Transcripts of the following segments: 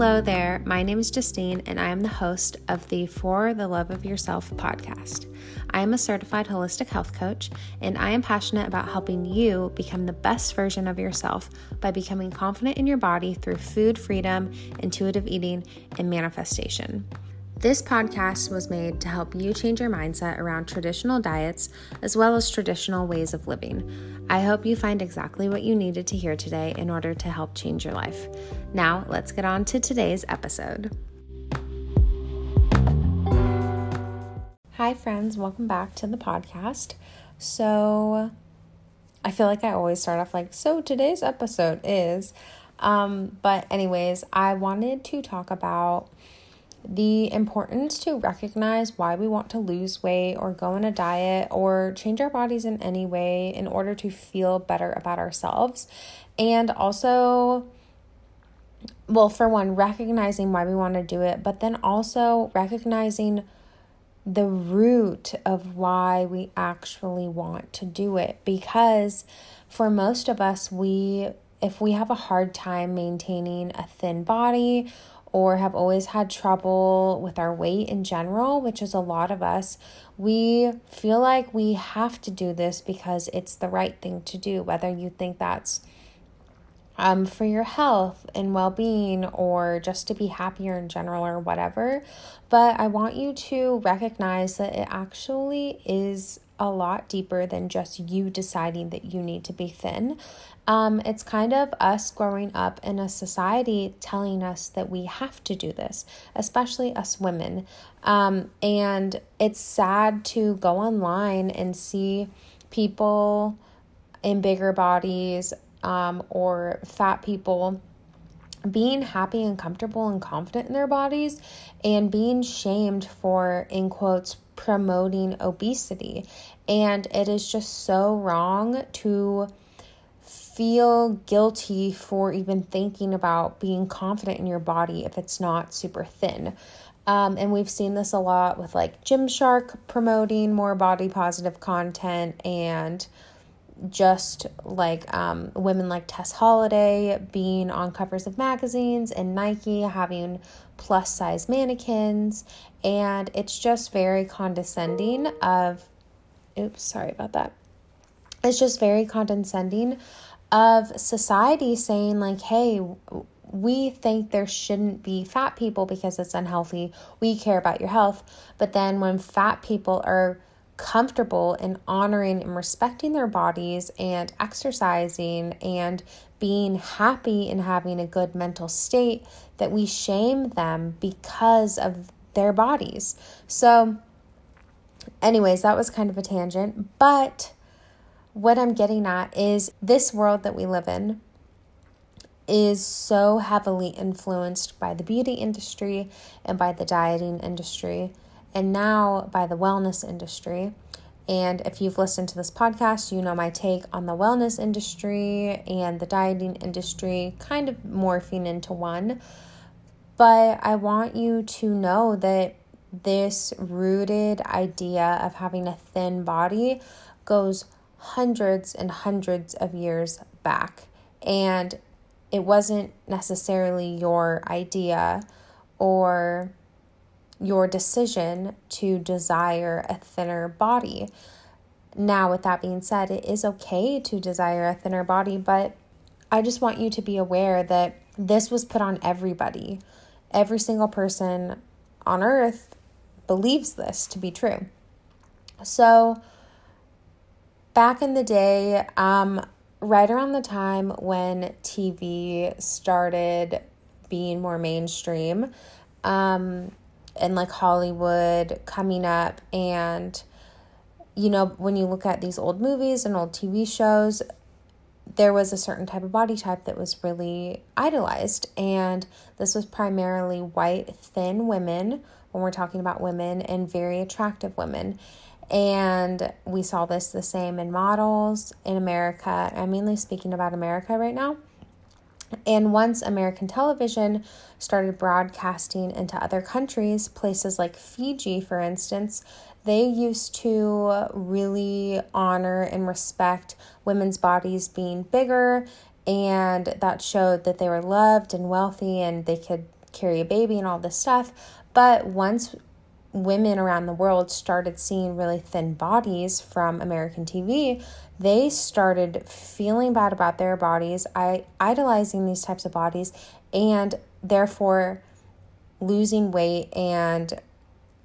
Hello there. My name is Justine, and I am the host of the For the Love of Yourself podcast. I am a certified holistic health coach, and I am passionate about helping you become the best version of yourself by becoming confident in your body through food freedom, intuitive eating, and manifestation. This podcast was made to help you change your mindset around traditional diets as well as traditional ways of living. I hope you find exactly what you needed to hear today in order to help change your life. Now, let's get on to today's episode. Hi, friends, welcome back to the podcast. So, I feel like I always start off like, so today's episode is. Um, but, anyways, I wanted to talk about the importance to recognize why we want to lose weight or go on a diet or change our bodies in any way in order to feel better about ourselves. And also, well, for one, recognizing why we want to do it, but then also recognizing the root of why we actually want to do it. Because for most of us, we if we have a hard time maintaining a thin body or have always had trouble with our weight in general, which is a lot of us, we feel like we have to do this because it's the right thing to do, whether you think that's um, for your health and well being or just to be happier in general or whatever. But I want you to recognize that it actually is a lot deeper than just you deciding that you need to be thin. Um, it's kind of us growing up in a society telling us that we have to do this, especially us women. Um, and it's sad to go online and see people in bigger bodies um, or fat people being happy and comfortable and confident in their bodies and being shamed for, in quotes, promoting obesity. And it is just so wrong to feel guilty for even thinking about being confident in your body if it's not super thin. Um, and we've seen this a lot with like Gymshark promoting more body positive content and just like um, women like Tess Holliday being on covers of magazines and Nike having plus size mannequins. And it's just very condescending of, oops, sorry about that. It's just very condescending of society saying, like, hey, we think there shouldn't be fat people because it's unhealthy. We care about your health. But then when fat people are comfortable in honoring and respecting their bodies and exercising and being happy and having a good mental state, that we shame them because of their bodies. So, anyways, that was kind of a tangent. But what I'm getting at is this world that we live in is so heavily influenced by the beauty industry and by the dieting industry, and now by the wellness industry. And if you've listened to this podcast, you know my take on the wellness industry and the dieting industry kind of morphing into one. But I want you to know that this rooted idea of having a thin body goes hundreds and hundreds of years back. And it wasn't necessarily your idea or your decision to desire a thinner body. Now, with that being said, it is okay to desire a thinner body, but I just want you to be aware that this was put on everybody. Every single person on earth believes this to be true. So, back in the day, um, right around the time when TV started being more mainstream, um, and like Hollywood coming up, and you know, when you look at these old movies and old TV shows, there was a certain type of body type that was really idolized, and this was primarily white, thin women when we're talking about women, and very attractive women. And we saw this the same in models in America. I'm mainly speaking about America right now. And once American television started broadcasting into other countries, places like Fiji, for instance, they used to really honor and respect women's bodies being bigger, and that showed that they were loved and wealthy and they could carry a baby and all this stuff. But once women around the world started seeing really thin bodies from American TV, they started feeling bad about their bodies, I idolizing these types of bodies, and therefore losing weight and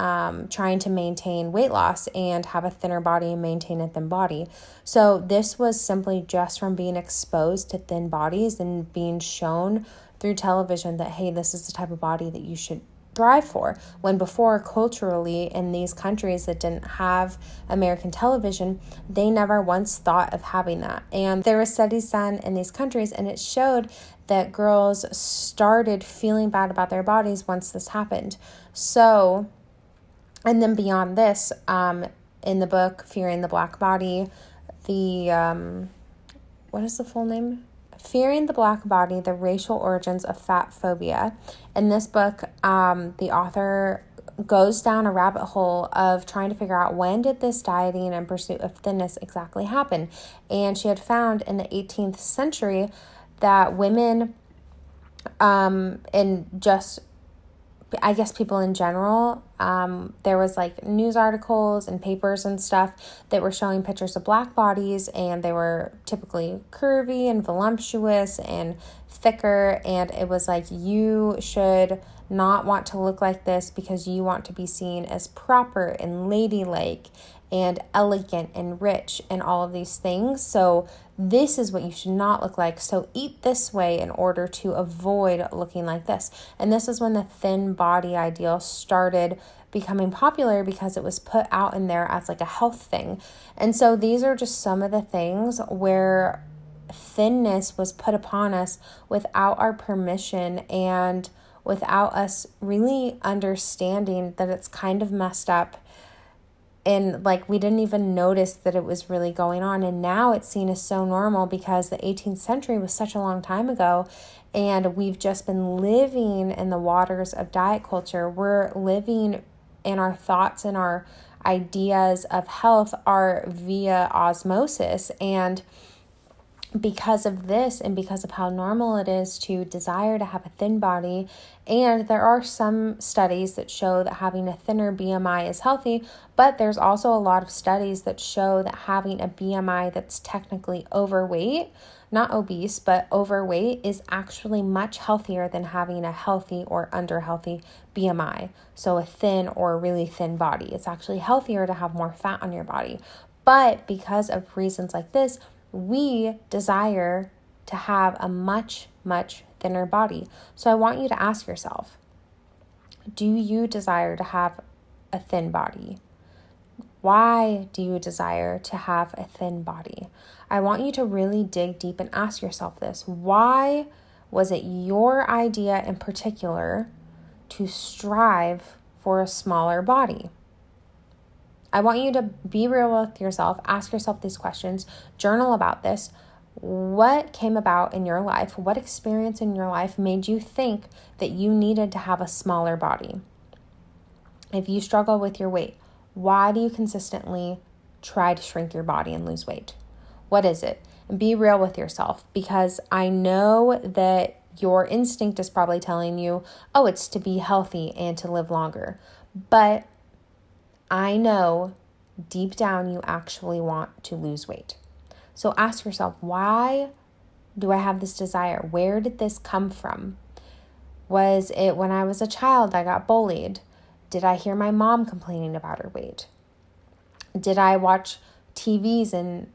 um, trying to maintain weight loss and have a thinner body and maintain a thin body. So, this was simply just from being exposed to thin bodies and being shown through television that, hey, this is the type of body that you should thrive for. When before, culturally, in these countries that didn't have American television, they never once thought of having that. And there were studies done in these countries, and it showed that girls started feeling bad about their bodies once this happened. So, and then beyond this, um, in the book Fearing the Black Body, the um, what is the full name? Fearing the Black Body: The Racial Origins of Fat Phobia. In this book, um, the author goes down a rabbit hole of trying to figure out when did this dieting and pursuit of thinness exactly happen. And she had found in the 18th century that women um, in just I guess people in general, um, there was like news articles and papers and stuff that were showing pictures of black bodies, and they were typically curvy and voluptuous and thicker. And it was like, you should not want to look like this because you want to be seen as proper and ladylike and elegant and rich and all of these things. So, this is what you should not look like. So, eat this way in order to avoid looking like this. And this is when the thin body ideal started becoming popular because it was put out in there as like a health thing. And so, these are just some of the things where thinness was put upon us without our permission and without us really understanding that it's kind of messed up and like we didn't even notice that it was really going on and now it's seen as so normal because the 18th century was such a long time ago and we've just been living in the waters of diet culture. We're living in our thoughts and our ideas of health are via osmosis and because of this and because of how normal it is to desire to have a thin body. And there are some studies that show that having a thinner BMI is healthy, but there's also a lot of studies that show that having a BMI that's technically overweight, not obese, but overweight, is actually much healthier than having a healthy or under healthy BMI. So, a thin or really thin body. It's actually healthier to have more fat on your body. But because of reasons like this, we desire to have a much, much thinner body. So I want you to ask yourself do you desire to have a thin body? Why do you desire to have a thin body? I want you to really dig deep and ask yourself this. Why was it your idea in particular to strive for a smaller body? I want you to be real with yourself, ask yourself these questions, journal about this. What came about in your life? What experience in your life made you think that you needed to have a smaller body? If you struggle with your weight, why do you consistently try to shrink your body and lose weight? What is it? And be real with yourself because I know that your instinct is probably telling you, oh, it's to be healthy and to live longer. But I know deep down you actually want to lose weight. So ask yourself, why do I have this desire? Where did this come from? Was it when I was a child I got bullied? Did I hear my mom complaining about her weight? Did I watch TVs and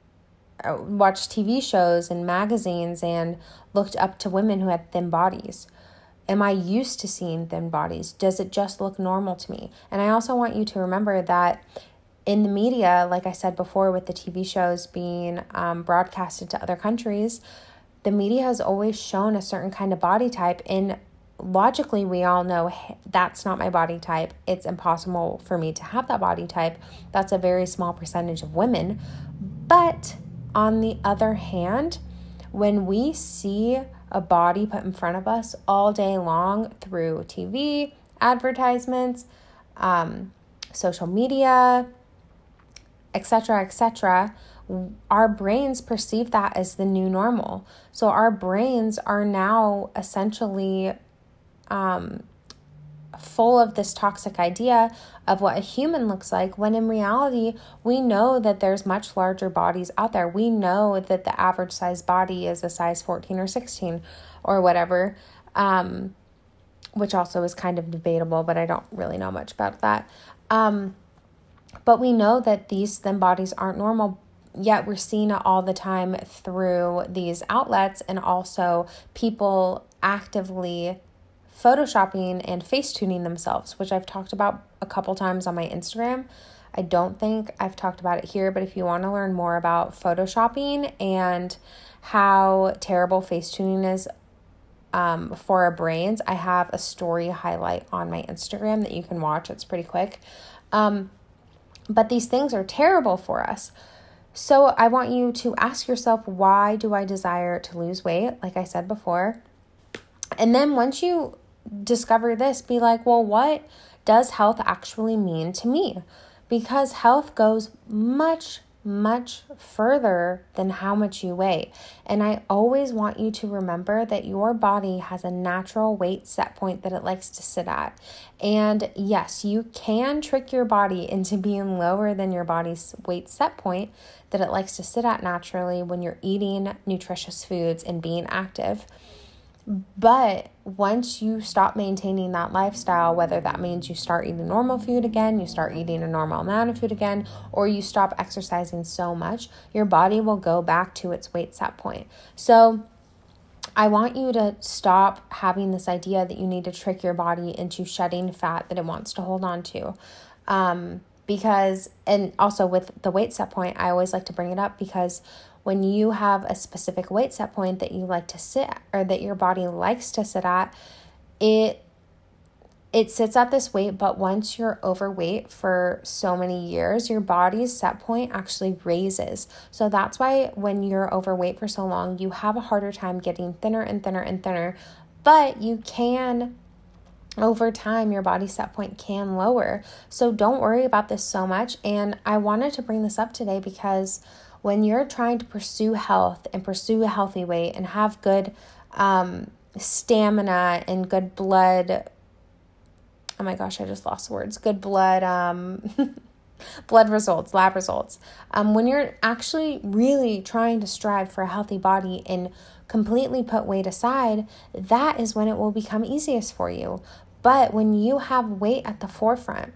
uh, watch TV shows and magazines and looked up to women who had thin bodies? Am I used to seeing thin bodies? Does it just look normal to me? And I also want you to remember that in the media, like I said before, with the TV shows being um, broadcasted to other countries, the media has always shown a certain kind of body type. And logically, we all know hey, that's not my body type. It's impossible for me to have that body type. That's a very small percentage of women. But on the other hand, when we see a body put in front of us all day long through TV, advertisements, um, social media, etc., etc., our brains perceive that as the new normal. So our brains are now essentially um, full of this toxic idea of what a human looks like when in reality we know that there's much larger bodies out there. We know that the average size body is a size 14 or 16 or whatever um, which also is kind of debatable but i don't really know much about that. Um, but we know that these thin bodies aren't normal yet we're seeing it all the time through these outlets and also people actively photoshopping and face tuning themselves, which I've talked about a couple times on my Instagram. I don't think I've talked about it here, but if you want to learn more about photoshopping and how terrible face tuning is um, for our brains, I have a story highlight on my Instagram that you can watch. It's pretty quick. Um, but these things are terrible for us. So I want you to ask yourself why do I desire to lose weight? Like I said before. And then once you discover this, be like, well, what does health actually mean to me? Because health goes much, much further than how much you weigh. And I always want you to remember that your body has a natural weight set point that it likes to sit at. And yes, you can trick your body into being lower than your body's weight set point that it likes to sit at naturally when you're eating nutritious foods and being active. But once you stop maintaining that lifestyle, whether that means you start eating normal food again, you start eating a normal amount of food again, or you stop exercising so much, your body will go back to its weight set point. So, I want you to stop having this idea that you need to trick your body into shedding fat that it wants to hold on to. Um, because, and also with the weight set point, I always like to bring it up because when you have a specific weight set point that you like to sit or that your body likes to sit at, it it sits at this weight, but once you're overweight for so many years, your body's set point actually raises. So that's why when you're overweight for so long, you have a harder time getting thinner and thinner and thinner, but you can over time your body set point can lower. So don't worry about this so much and I wanted to bring this up today because when you're trying to pursue health and pursue a healthy weight and have good um, stamina and good blood oh my gosh i just lost words good blood um blood results lab results um, when you're actually really trying to strive for a healthy body and completely put weight aside that is when it will become easiest for you. But when you have weight at the forefront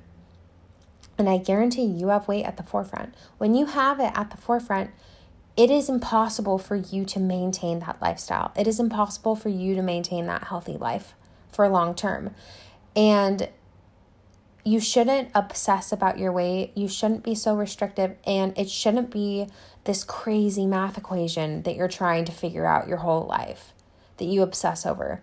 and I guarantee you have weight at the forefront. When you have it at the forefront, it is impossible for you to maintain that lifestyle. It is impossible for you to maintain that healthy life for long term. And you shouldn't obsess about your weight. You shouldn't be so restrictive. And it shouldn't be this crazy math equation that you're trying to figure out your whole life that you obsess over.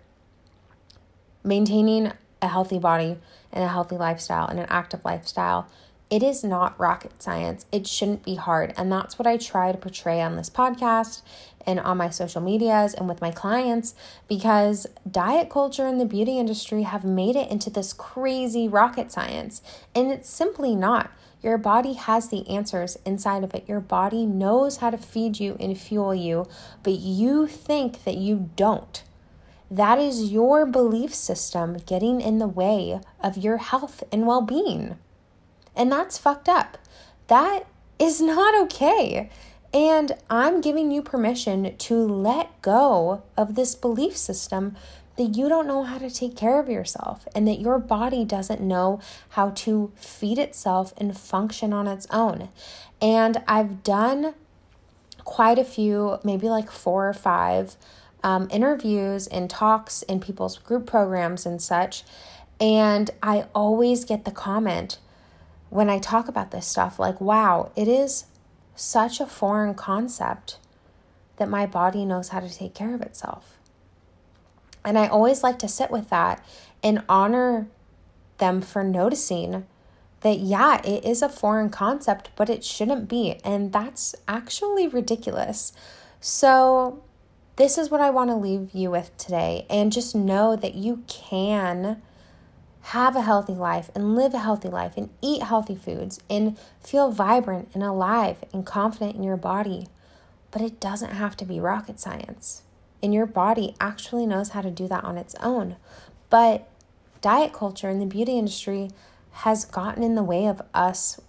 Maintaining a healthy body and a healthy lifestyle and an active lifestyle it is not rocket science. It shouldn't be hard. And that's what I try to portray on this podcast and on my social medias and with my clients because diet culture and the beauty industry have made it into this crazy rocket science. And it's simply not. Your body has the answers inside of it. Your body knows how to feed you and fuel you, but you think that you don't. That is your belief system getting in the way of your health and well being. And that's fucked up. That is not okay. And I'm giving you permission to let go of this belief system that you don't know how to take care of yourself and that your body doesn't know how to feed itself and function on its own. And I've done quite a few, maybe like four or five um, interviews and talks in people's group programs and such. And I always get the comment when I talk about this stuff like, wow, it is such a foreign concept that my body knows how to take care of itself. And I always like to sit with that and honor them for noticing that, yeah, it is a foreign concept, but it shouldn't be. And that's actually ridiculous. So, this is what I want to leave you with today. And just know that you can have a healthy life and live a healthy life and eat healthy foods and feel vibrant and alive and confident in your body. But it doesn't have to be rocket science. And your body actually knows how to do that on its own. But diet culture and the beauty industry has gotten in the way of us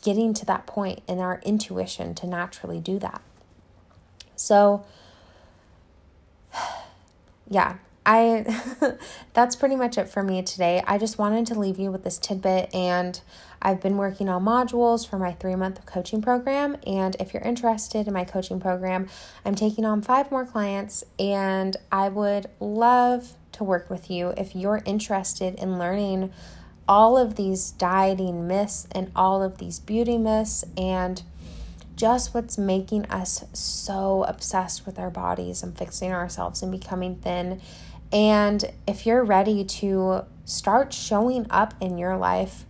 getting to that point in our intuition to naturally do that. So, yeah, I that's pretty much it for me today. I just wanted to leave you with this tidbit and I've been working on modules for my 3-month coaching program and if you're interested in my coaching program, I'm taking on 5 more clients and I would love to work with you if you're interested in learning all of these dieting myths and all of these beauty myths and just what's making us so obsessed with our bodies and fixing ourselves and becoming thin. And if you're ready to start showing up in your life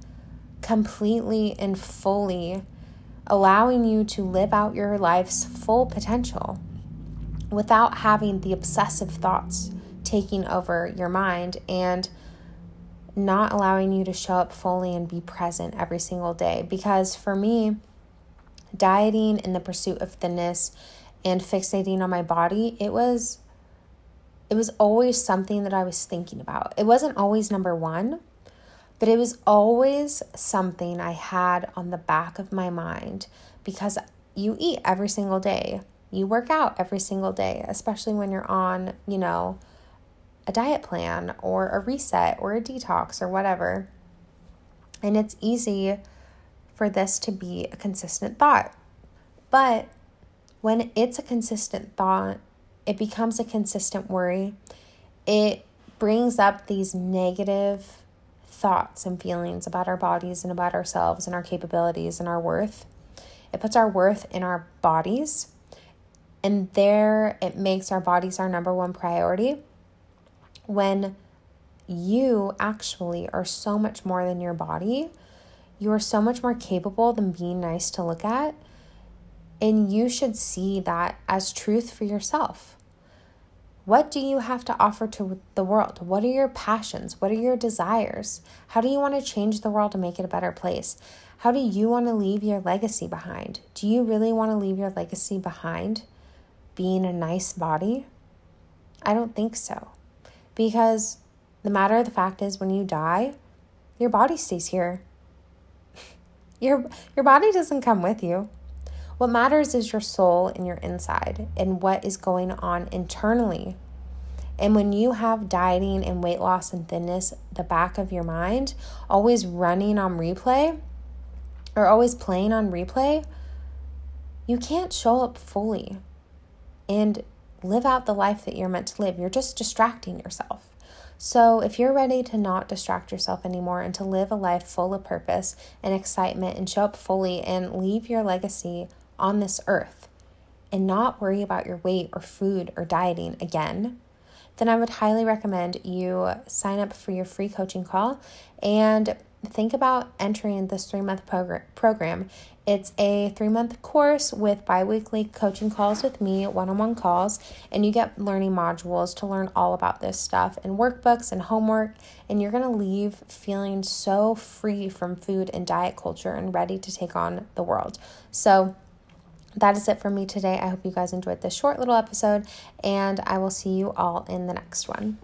completely and fully, allowing you to live out your life's full potential without having the obsessive thoughts taking over your mind and not allowing you to show up fully and be present every single day. Because for me, dieting in the pursuit of thinness and fixating on my body, it was it was always something that I was thinking about. It wasn't always number 1, but it was always something I had on the back of my mind because you eat every single day. You work out every single day, especially when you're on, you know, a diet plan or a reset or a detox or whatever. And it's easy for this to be a consistent thought. But when it's a consistent thought, it becomes a consistent worry. It brings up these negative thoughts and feelings about our bodies and about ourselves and our capabilities and our worth. It puts our worth in our bodies. And there it makes our bodies our number one priority when you actually are so much more than your body you are so much more capable than being nice to look at. And you should see that as truth for yourself. What do you have to offer to the world? What are your passions? What are your desires? How do you want to change the world to make it a better place? How do you want to leave your legacy behind? Do you really want to leave your legacy behind being a nice body? I don't think so. Because the matter of the fact is, when you die, your body stays here. Your, your body doesn't come with you. What matters is your soul and your inside and what is going on internally. And when you have dieting and weight loss and thinness, the back of your mind, always running on replay or always playing on replay, you can't show up fully and live out the life that you're meant to live. You're just distracting yourself. So, if you're ready to not distract yourself anymore and to live a life full of purpose and excitement and show up fully and leave your legacy on this earth and not worry about your weight or food or dieting again, then I would highly recommend you sign up for your free coaching call and think about entering this three month program. It's a three month course with bi weekly coaching calls with me, one on one calls, and you get learning modules to learn all about this stuff and workbooks and homework. And you're gonna leave feeling so free from food and diet culture and ready to take on the world. So, that is it for me today. I hope you guys enjoyed this short little episode, and I will see you all in the next one.